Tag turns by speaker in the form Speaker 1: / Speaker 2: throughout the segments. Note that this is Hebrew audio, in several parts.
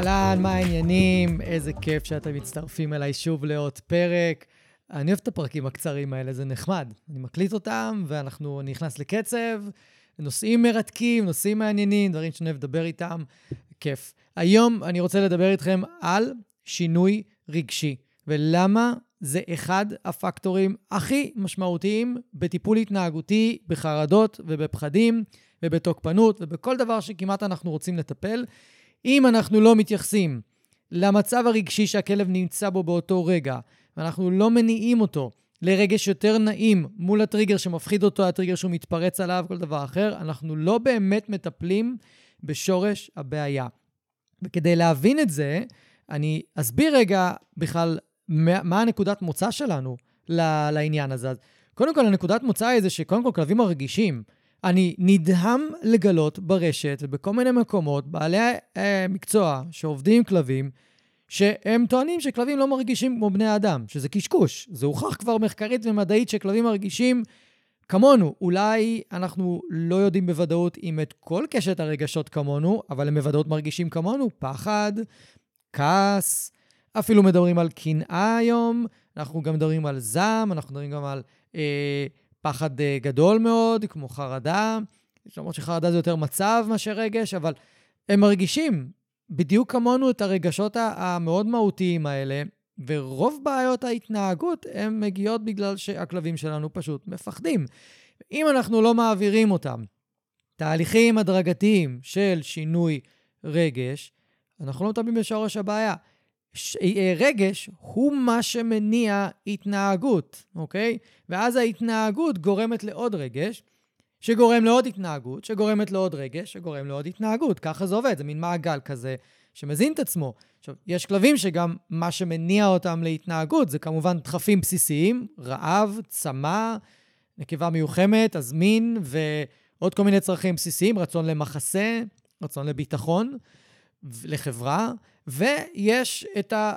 Speaker 1: אהלן, מה העניינים? איזה כיף שאתם מצטרפים אליי שוב לעוד פרק. אני אוהב את הפרקים הקצרים האלה, זה נחמד. אני מקליט אותם, ואנחנו נכנס לקצב, נושאים מרתקים, נושאים מעניינים, דברים שאני אוהב לדבר איתם, כיף. היום אני רוצה לדבר איתכם על שינוי רגשי, ולמה זה אחד הפקטורים הכי משמעותיים בטיפול התנהגותי, בחרדות ובפחדים ובתוקפנות ובכל דבר שכמעט אנחנו רוצים לטפל. אם אנחנו לא מתייחסים למצב הרגשי שהכלב נמצא בו באותו רגע, ואנחנו לא מניעים אותו לרגש יותר נעים מול הטריגר שמפחיד אותו, הטריגר שהוא מתפרץ עליו, כל דבר אחר, אנחנו לא באמת מטפלים בשורש הבעיה. וכדי להבין את זה, אני אסביר רגע בכלל מה הנקודת מוצא שלנו לעניין הזה. קודם כל, הנקודת מוצא היא זה שקודם כל כלבים הרגישים. אני נדהם לגלות ברשת ובכל מיני מקומות בעלי אה, מקצוע שעובדים עם כלבים, שהם טוענים שכלבים לא מרגישים כמו בני אדם, שזה קשקוש. זה הוכח כבר מחקרית ומדעית שכלבים מרגישים כמונו. אולי אנחנו לא יודעים בוודאות אם את כל קשת הרגשות כמונו, אבל הם בוודאות מרגישים כמונו. פחד, כעס, אפילו מדברים על קנאה היום, אנחנו גם מדברים על זעם, אנחנו מדברים גם על... אה, פחד אה, גדול מאוד, כמו חרדה, למרות שחרדה זה יותר מצב מאשר רגש, אבל הם מרגישים בדיוק כמונו את הרגשות המאוד מהותיים האלה, ורוב בעיות ההתנהגות הן מגיעות בגלל שהכלבים שלנו פשוט מפחדים. אם אנחנו לא מעבירים אותם תהליכים הדרגתיים של שינוי רגש, אנחנו לא מטפלים בשורש הבעיה. אה, רגש הוא מה שמניע התנהגות, אוקיי? ואז ההתנהגות גורמת לעוד רגש, שגורם לעוד התנהגות, שגורמת לעוד רגש, שגורם לעוד התנהגות. ככה זה עובד, זה מין מעגל כזה שמזין את עצמו. עכשיו, יש כלבים שגם מה שמניע אותם להתנהגות זה כמובן דחפים בסיסיים, רעב, צמא, נקבה מיוחמת, אז מין, ועוד כל מיני צרכים בסיסיים, רצון למחסה, רצון לביטחון, לחברה. ויש את ה...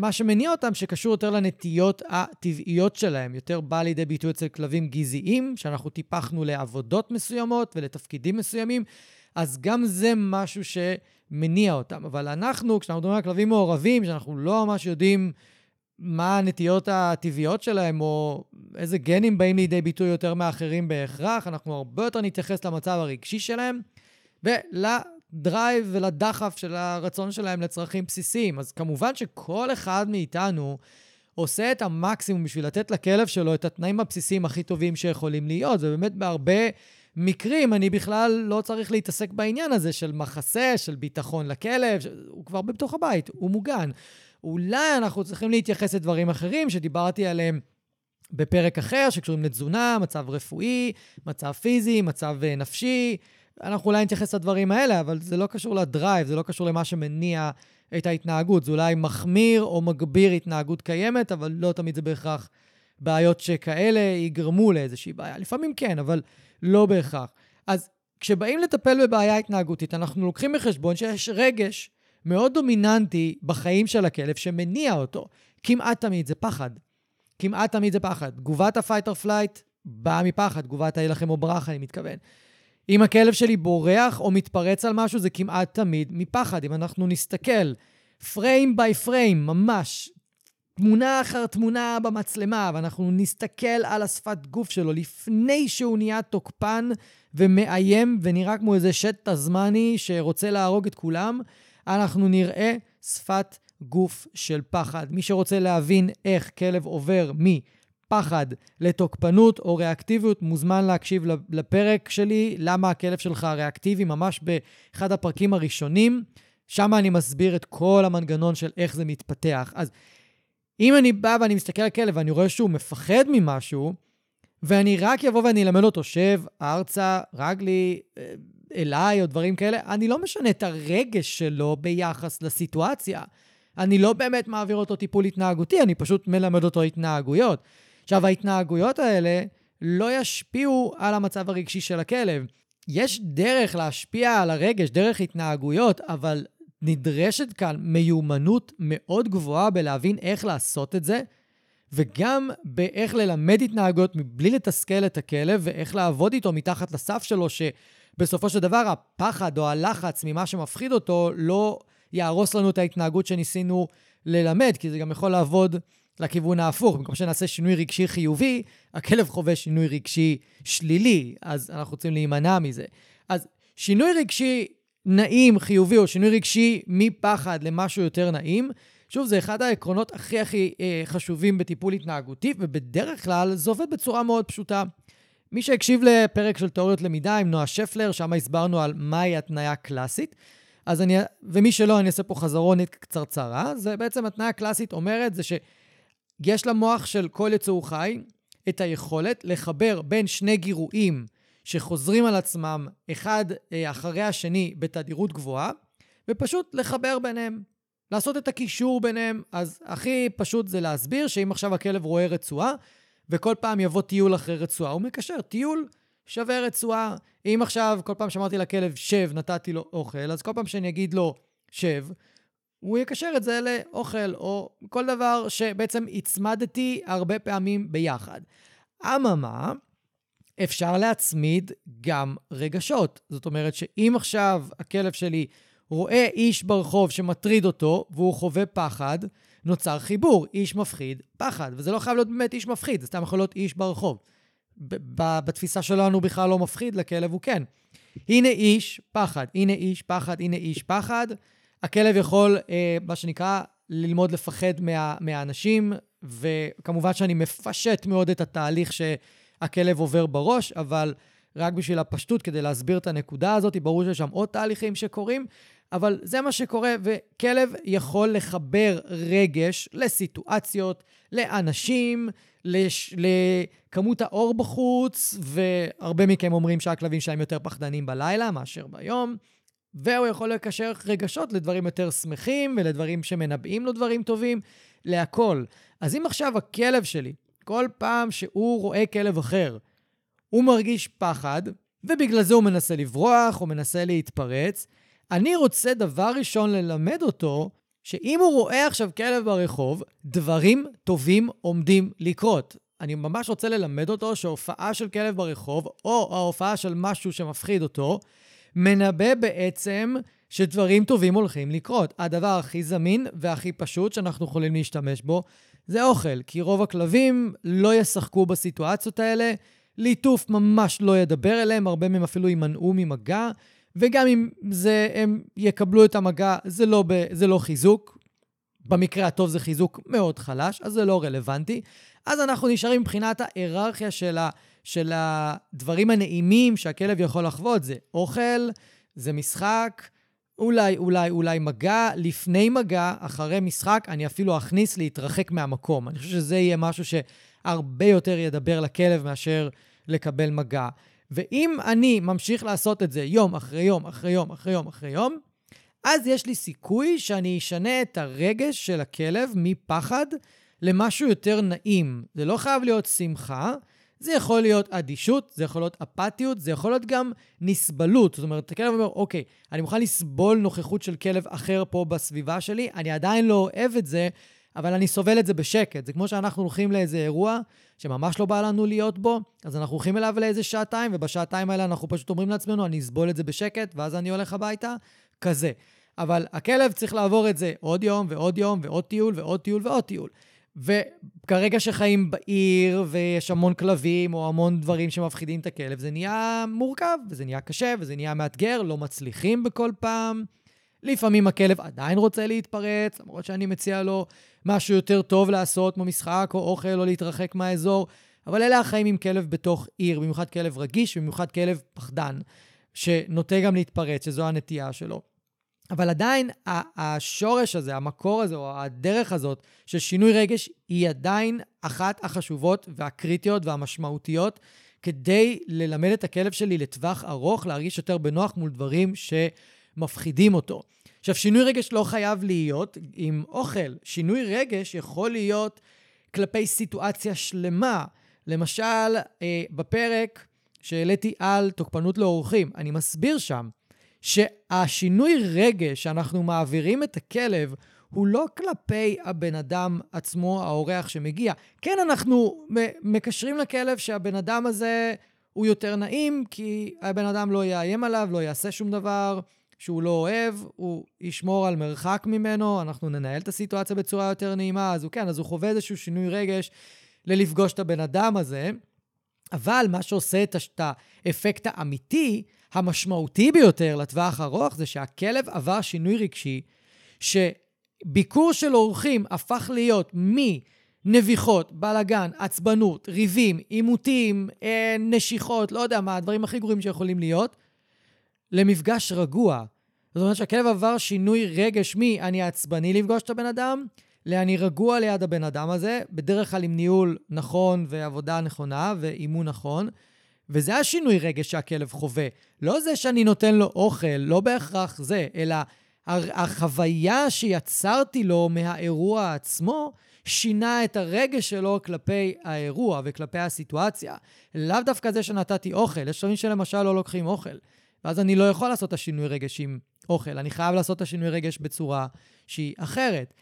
Speaker 1: מה שמניע אותם, שקשור יותר לנטיות הטבעיות שלהם, יותר בא לידי ביטוי אצל כלבים גזעיים, שאנחנו טיפחנו לעבודות מסוימות ולתפקידים מסוימים, אז גם זה משהו שמניע אותם. אבל אנחנו, כשאנחנו מדברים על כלבים מעורבים, שאנחנו לא ממש יודעים מה הנטיות הטבעיות שלהם, או איזה גנים באים לידי ביטוי יותר מאחרים בהכרח, אנחנו הרבה יותר נתייחס למצב הרגשי שלהם, ול... לדרייב ולדחף של הרצון שלהם לצרכים בסיסיים. אז כמובן שכל אחד מאיתנו עושה את המקסימום בשביל לתת לכלב שלו את התנאים הבסיסיים הכי טובים שיכולים להיות, ובאמת בהרבה מקרים אני בכלל לא צריך להתעסק בעניין הזה של מחסה, של ביטחון לכלב, הוא כבר בתוך הבית, הוא מוגן. אולי אנחנו צריכים להתייחס לדברים אחרים שדיברתי עליהם בפרק אחר, שקשורים לתזונה, מצב רפואי, מצב פיזי, מצב אה, נפשי. אנחנו אולי נתייחס לדברים האלה, אבל זה לא קשור לדרייב, זה לא קשור למה שמניע את ההתנהגות. זה אולי מחמיר או מגביר התנהגות קיימת, אבל לא תמיד זה בהכרח בעיות שכאלה יגרמו לאיזושהי בעיה. לפעמים כן, אבל לא בהכרח. אז כשבאים לטפל בבעיה התנהגותית, אנחנו לוקחים בחשבון שיש רגש מאוד דומיננטי בחיים של הכלב שמניע אותו. כמעט תמיד זה פחד. כמעט תמיד זה פחד. תגובת ה-fight or flight באה מפחד, תגובת הילחם או ברח, אני מתכוון. אם הכלב שלי בורח או מתפרץ על משהו, זה כמעט תמיד מפחד. אם אנחנו נסתכל פריים ביי פריים, ממש, תמונה אחר תמונה במצלמה, ואנחנו נסתכל על השפת גוף שלו לפני שהוא נהיה תוקפן ומאיים ונראה כמו איזה שט תזמני שרוצה להרוג את כולם, אנחנו נראה שפת גוף של פחד. מי שרוצה להבין איך כלב עובר מפחד לתוקפנות או ריאקטיביות, מוזמן להקשיב לפרק שלי, למה הכלב שלך ריאקטיבי, ממש באחד הפרקים הראשונים. שם אני מסביר את כל המנגנון של איך זה מתפתח. אז אם אני בא ואני מסתכל על כלב ואני רואה שהוא מפחד ממשהו, ואני רק אבוא ואני אלמד אותו, שב, ארצה, רגלי, אה, אליי, או דברים כאלה, אני לא משנה את הרגש שלו ביחס לסיטואציה. אני לא באמת מעביר אותו טיפול התנהגותי, אני פשוט מלמד אותו התנהגויות. עכשיו, ההתנהגויות האלה לא ישפיעו על המצב הרגשי של הכלב. יש דרך להשפיע על הרגש, דרך התנהגויות, אבל נדרשת כאן מיומנות מאוד גבוהה בלהבין איך לעשות את זה, וגם באיך ללמד התנהגויות מבלי לתסכל את הכלב, ואיך לעבוד איתו מתחת לסף שלו, שבסופו של דבר הפחד או הלחץ ממה שמפחיד אותו לא יהרוס לנו את ההתנהגות שניסינו ללמד, כי זה גם יכול לעבוד לכיוון ההפוך. במקום שנעשה שינוי רגשי חיובי, הכלב חווה שינוי רגשי שלילי, אז אנחנו רוצים להימנע מזה. אז שינוי רגשי נעים, חיובי, או שינוי רגשי מפחד למשהו יותר נעים, שוב, זה אחד העקרונות הכי הכי אה, חשובים בטיפול התנהגותי, ובדרך כלל זה עובד בצורה מאוד פשוטה. מי שהקשיב לפרק של תיאוריות למידה עם נועה שפלר, שם הסברנו על מהי התניה קלאסית. אז אני, ומי שלא, אני אעשה פה חזרונת קצרצרה. זה בעצם התניה קלאסית אומרת, זה שיש למוח של כל יצור חי את היכולת לחבר בין שני גירויים שחוזרים על עצמם אחד אה, אחרי השני בתדירות גבוהה, ופשוט לחבר ביניהם. לעשות את הקישור ביניהם. אז הכי פשוט זה להסביר שאם עכשיו הכלב רואה רצועה, וכל פעם יבוא טיול אחרי רצועה, הוא מקשר טיול שווה רצועה. אם עכשיו, כל פעם שאמרתי לכלב שב, נתתי לו אוכל, אז כל פעם שאני אגיד לו שב, הוא יקשר את זה לאוכל, או כל דבר שבעצם הצמדתי הרבה פעמים ביחד. אממה, אפשר להצמיד גם רגשות. זאת אומרת שאם עכשיו הכלב שלי רואה איש ברחוב שמטריד אותו והוא חווה פחד, נוצר חיבור, איש מפחיד, פחד. וזה לא חייב להיות באמת איש מפחיד, זה סתם יכול להיות איש ברחוב. בתפיסה שלנו בכלל לא מפחיד, לכלב הוא כן. הנה איש, פחד, הנה איש, פחד, הנה איש, פחד. הכלב יכול, אה, מה שנקרא, ללמוד לפחד מה, מהאנשים, וכמובן שאני מפשט מאוד את התהליך שהכלב עובר בראש, אבל רק בשביל הפשטות, כדי להסביר את הנקודה הזאת, ברור שיש שם עוד תהליכים שקורים, אבל זה מה שקורה, וכלב יכול לחבר רגש לסיטואציות, לאנשים, לש... לכמות האור בחוץ, והרבה מכם אומרים שהכלבים שלהם יותר פחדנים בלילה מאשר ביום, והוא יכול לקשר רגשות לדברים יותר שמחים ולדברים שמנבאים לו דברים טובים, להכל. אז אם עכשיו הכלב שלי, כל פעם שהוא רואה כלב אחר, הוא מרגיש פחד, ובגלל זה הוא מנסה לברוח, או מנסה להתפרץ, אני רוצה דבר ראשון ללמד אותו שאם הוא רואה עכשיו כלב ברחוב, דברים טובים עומדים לקרות. אני ממש רוצה ללמד אותו שהופעה של כלב ברחוב, או ההופעה של משהו שמפחיד אותו, מנבא בעצם שדברים טובים הולכים לקרות. הדבר הכי זמין והכי פשוט שאנחנו יכולים להשתמש בו זה אוכל, כי רוב הכלבים לא ישחקו בסיטואציות האלה, ליטוף ממש לא ידבר אליהם, הרבה מהם אפילו יימנעו ממגע. וגם אם זה, הם יקבלו את המגע, זה לא, ב, זה לא חיזוק. במקרה הטוב זה חיזוק מאוד חלש, אז זה לא רלוונטי. אז אנחנו נשארים מבחינת ההיררכיה של, ה, של הדברים הנעימים שהכלב יכול לחוות. זה אוכל, זה משחק, אולי, אולי, אולי מגע. לפני מגע, אחרי משחק, אני אפילו אכניס להתרחק מהמקום. אני חושב שזה יהיה משהו שהרבה יותר ידבר לכלב מאשר לקבל מגע. ואם אני ממשיך לעשות את זה יום אחרי יום אחרי יום אחרי יום אחרי יום, אז יש לי סיכוי שאני אשנה את הרגש של הכלב מפחד למשהו יותר נעים. זה לא חייב להיות שמחה, זה יכול להיות אדישות, זה יכול להיות אפתיות, זה יכול להיות גם נסבלות. זאת אומרת, הכלב אומר, אוקיי, אני מוכן לסבול נוכחות של כלב אחר פה בסביבה שלי, אני עדיין לא אוהב את זה, אבל אני סובל את זה בשקט. זה כמו שאנחנו הולכים לאיזה אירוע שממש לא בא לנו להיות בו, אז אנחנו הולכים אליו לאיזה שעתיים, ובשעתיים האלה אנחנו פשוט אומרים לעצמנו, אני אסבול את זה בשקט, ואז אני הולך הביתה, כזה. אבל הכלב צריך לעבור את זה עוד יום ועוד יום ועוד טיול ועוד טיול ועוד טיול. וכרגע שחיים בעיר ויש המון כלבים או המון דברים שמפחידים את הכלב, זה נהיה מורכב, וזה נהיה קשה, וזה נהיה מאתגר, לא מצליחים בכל פעם. לפעמים הכלב עדיין רוצה להתפרץ, למרות שאני מציע לו משהו יותר טוב לעשות, כמו משחק או אוכל או להתרחק מהאזור, אבל אלה החיים עם כלב בתוך עיר, במיוחד כלב רגיש, במיוחד כלב פחדן, שנוטה גם להתפרץ, שזו הנטייה שלו. אבל עדיין השורש הזה, המקור הזה, או הדרך הזאת של שינוי רגש, היא עדיין אחת החשובות והקריטיות והמשמעותיות כדי ללמד את הכלב שלי לטווח ארוך, להרגיש יותר בנוח מול דברים שמפחידים אותו. עכשיו, שינוי רגש לא חייב להיות עם אוכל. שינוי רגש יכול להיות כלפי סיטואציה שלמה. למשל, אה, בפרק שהעליתי על תוקפנות לאורחים, אני מסביר שם שהשינוי רגש שאנחנו מעבירים את הכלב הוא לא כלפי הבן אדם עצמו, האורח שמגיע. כן, אנחנו מקשרים לכלב שהבן אדם הזה הוא יותר נעים, כי הבן אדם לא יאיים עליו, לא יעשה שום דבר שהוא לא אוהב, הוא ישמור על מרחק ממנו, אנחנו ננהל את הסיטואציה בצורה יותר נעימה, אז הוא כן, אז הוא חווה איזשהו שינוי רגש ללפגוש את הבן אדם הזה. אבל מה שעושה את האפקט האמיתי, המשמעותי ביותר לטווח ארוך, זה שהכלב עבר שינוי רגשי, שביקור של אורחים הפך להיות מנביחות, בלאגן, עצבנות, ריבים, עימותים, אה, נשיכות, לא יודע מה, הדברים הכי גרועים שיכולים להיות, למפגש רגוע. זאת אומרת שהכלב עבר שינוי רגש מ"אני עצבני לפגוש את הבן אדם", ל"אני רגוע ליד הבן אדם הזה", בדרך כלל עם ניהול נכון ועבודה נכונה ואימון נכון. וזה השינוי רגש שהכלב חווה. לא זה שאני נותן לו אוכל, לא בהכרח זה, אלא החוויה שיצרתי לו מהאירוע עצמו, שינה את הרגש שלו כלפי האירוע וכלפי הסיטואציה. לאו דווקא זה שנתתי אוכל, יש דברים שלמשל לא לוקחים אוכל. ואז אני לא יכול לעשות את השינוי רגש עם אוכל, אני חייב לעשות את השינוי רגש בצורה שהיא אחרת.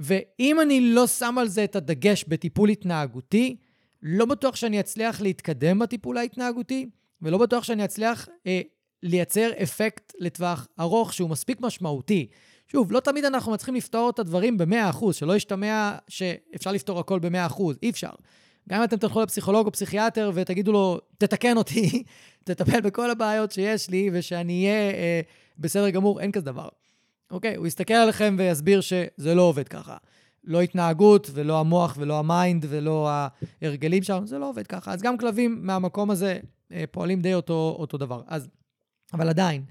Speaker 1: ואם אני לא שם על זה את הדגש בטיפול התנהגותי, לא בטוח שאני אצליח להתקדם בטיפול ההתנהגותי, ולא בטוח שאני אצליח אה, לייצר אפקט לטווח ארוך שהוא מספיק משמעותי. שוב, לא תמיד אנחנו מצליחים לפתור את הדברים ב-100%, שלא ישתמע שאפשר לפתור הכל ב-100%, אי אפשר. גם אם אתם תלכו לפסיכולוג או פסיכיאטר ותגידו לו, תתקן אותי, תטפל בכל הבעיות שיש לי ושאני אהיה אה, בסדר גמור, אין כזה דבר. אוקיי? הוא יסתכל עליכם ויסביר שזה לא עובד ככה. לא התנהגות, ולא המוח, ולא ה mind, ולא ההרגלים שם, זה לא עובד ככה. אז גם כלבים מהמקום הזה אה, פועלים די אותו, אותו דבר. אז, אבל עדיין,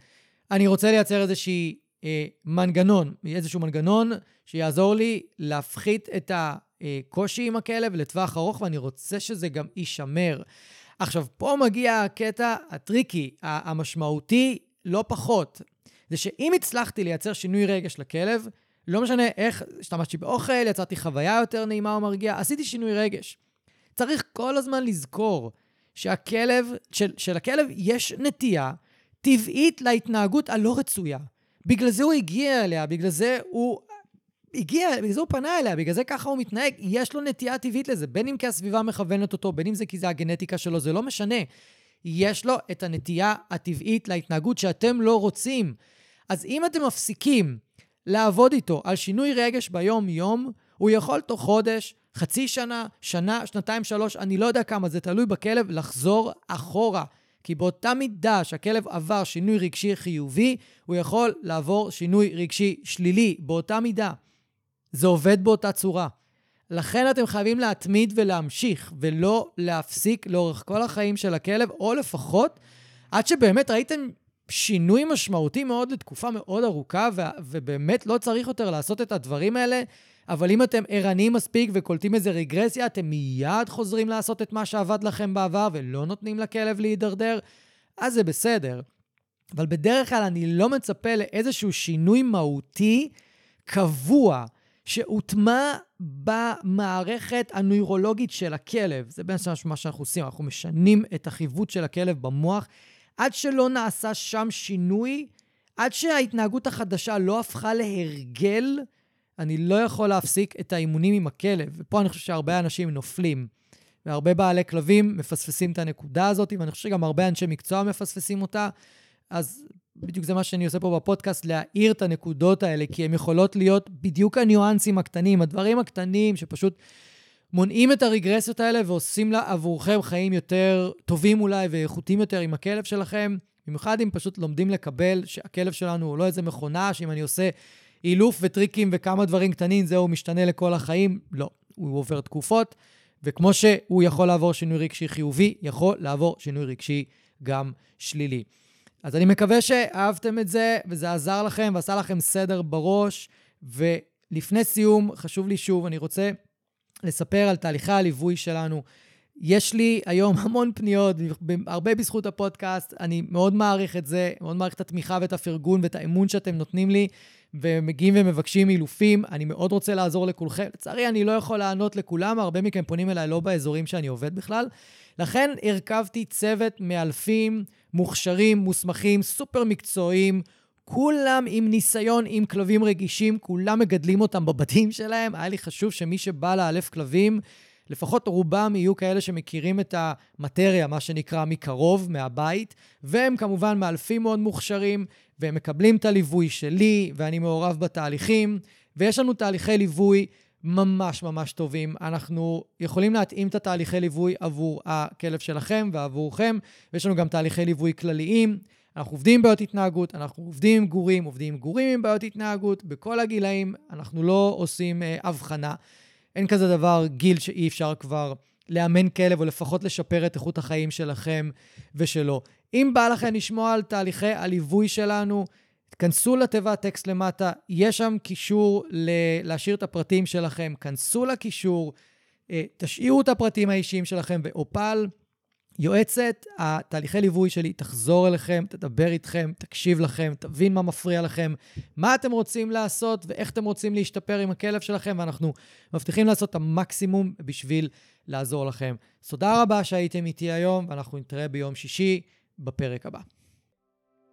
Speaker 1: אני רוצה לייצר איזשהי אה, מנגנון, איזשהו מנגנון שיעזור לי להפחית את הקושי עם הכלב לטווח ארוך, ואני רוצה שזה גם יישמר. עכשיו, פה מגיע הקטע הטריקי, המשמעותי לא פחות. זה שאם הצלחתי לייצר שינוי רגש לכלב, לא משנה איך השתמשתי באוכל, יצרתי חוויה יותר נעימה או מרגיעה, עשיתי שינוי רגש. צריך כל הזמן לזכור שהכלב, של, שלכלב יש נטייה טבעית להתנהגות הלא רצויה. בגלל זה הוא הגיע אליה, בגלל זה הוא הגיע, בגלל זה הוא פנה אליה, בגלל זה ככה הוא מתנהג. יש לו נטייה טבעית לזה, בין אם כי הסביבה מכוונת אותו, בין אם זה כי זה הגנטיקה שלו, זה לא משנה. יש לו את הנטייה הטבעית להתנהגות שאתם לא רוצים. אז אם אתם מפסיקים לעבוד איתו על שינוי רגש ביום-יום, הוא יכול תוך חודש, חצי שנה, שנה, שנתיים, שלוש, אני לא יודע כמה, זה תלוי בכלב, לחזור אחורה. כי באותה מידה שהכלב עבר שינוי רגשי חיובי, הוא יכול לעבור שינוי רגשי שלילי, באותה מידה. זה עובד באותה צורה. לכן אתם חייבים להתמיד ולהמשיך, ולא להפסיק לאורך כל החיים של הכלב, או לפחות עד שבאמת ראיתם שינוי משמעותי מאוד לתקופה מאוד ארוכה, ו- ובאמת לא צריך יותר לעשות את הדברים האלה, אבל אם אתם ערניים מספיק וקולטים איזה רגרסיה, אתם מיד חוזרים לעשות את מה שעבד לכם בעבר ולא נותנים לכלב להידרדר, אז זה בסדר. אבל בדרך כלל אני לא מצפה לאיזשהו שינוי מהותי קבוע. שהוטמע במערכת הנוירולוגית של הכלב. זה בעצם מה שאנחנו עושים, אנחנו משנים את החיווט של הכלב במוח עד שלא נעשה שם שינוי, עד שההתנהגות החדשה לא הפכה להרגל, אני לא יכול להפסיק את האימונים עם הכלב. ופה אני חושב שהרבה אנשים נופלים. והרבה בעלי כלבים מפספסים את הנקודה הזאת, ואני חושב שגם הרבה אנשי מקצוע מפספסים אותה. אז בדיוק זה מה שאני עושה פה בפודקאסט, להאיר את הנקודות האלה, כי הן יכולות להיות בדיוק הניואנסים הקטנים, הדברים הקטנים שפשוט מונעים את הרגרסיות האלה ועושים לה עבורכם חיים יותר טובים אולי ואיכותיים יותר עם הכלב שלכם, במיוחד אם פשוט לומדים לקבל שהכלב שלנו הוא לא איזה מכונה, שאם אני עושה אילוף וטריקים וכמה דברים קטנים, זהו משתנה לכל החיים. לא, הוא עובר תקופות, וכמו שהוא יכול לעבור שינוי רגשי חיובי, יכול לעבור שינוי רגשי גם שלילי. אז אני מקווה שאהבתם את זה, וזה עזר לכם ועשה לכם סדר בראש. ולפני סיום, חשוב לי שוב, אני רוצה לספר על תהליכי הליווי שלנו. יש לי היום המון פניות, הרבה בזכות הפודקאסט. אני מאוד מעריך את זה, מאוד מעריך את התמיכה ואת הפרגון ואת האמון שאתם נותנים לי, ומגיעים ומבקשים אילופים. אני מאוד רוצה לעזור לכולכם. לצערי, אני לא יכול לענות לכולם, הרבה מכם פונים אליי לא באזורים שאני עובד בכלל. לכן הרכבתי צוות מאלפים, מוכשרים, מוסמכים, סופר מקצועיים, כולם עם ניסיון עם כלבים רגישים, כולם מגדלים אותם בבתים שלהם. היה לי חשוב שמי שבא לאלף כלבים, לפחות רובם יהיו כאלה שמכירים את המטריה, מה שנקרא, מקרוב, מהבית, והם כמובן מאלפים מאוד מוכשרים, והם מקבלים את הליווי שלי, ואני מעורב בתהליכים, ויש לנו תהליכי ליווי ממש ממש טובים. אנחנו יכולים להתאים את התהליכי ליווי עבור הכלב שלכם ועבורכם, ויש לנו גם תהליכי ליווי כלליים. אנחנו עובדים עם בעיות התנהגות, אנחנו עובדים עם גורים, עובדים עם גורים עם בעיות התנהגות, בכל הגילאים אנחנו לא עושים אה, הבחנה. אין כזה דבר גיל שאי אפשר כבר לאמן כלב, או לפחות לשפר את איכות החיים שלכם ושלו. אם בא לכם לשמוע על תהליכי הליווי שלנו, כנסו לתיבת טקסט למטה, יש שם קישור ל- להשאיר את הפרטים שלכם, כנסו לקישור, אה, תשאירו את הפרטים האישיים שלכם, ואופל, יועצת התהליכי ליווי שלי תחזור אליכם, תדבר איתכם, תקשיב לכם, תבין מה מפריע לכם, מה אתם רוצים לעשות ואיך אתם רוצים להשתפר עם הכלב שלכם, ואנחנו מבטיחים לעשות את המקסימום בשביל לעזור לכם. תודה רבה שהייתם איתי היום, ואנחנו נתראה ביום שישי בפרק הבא.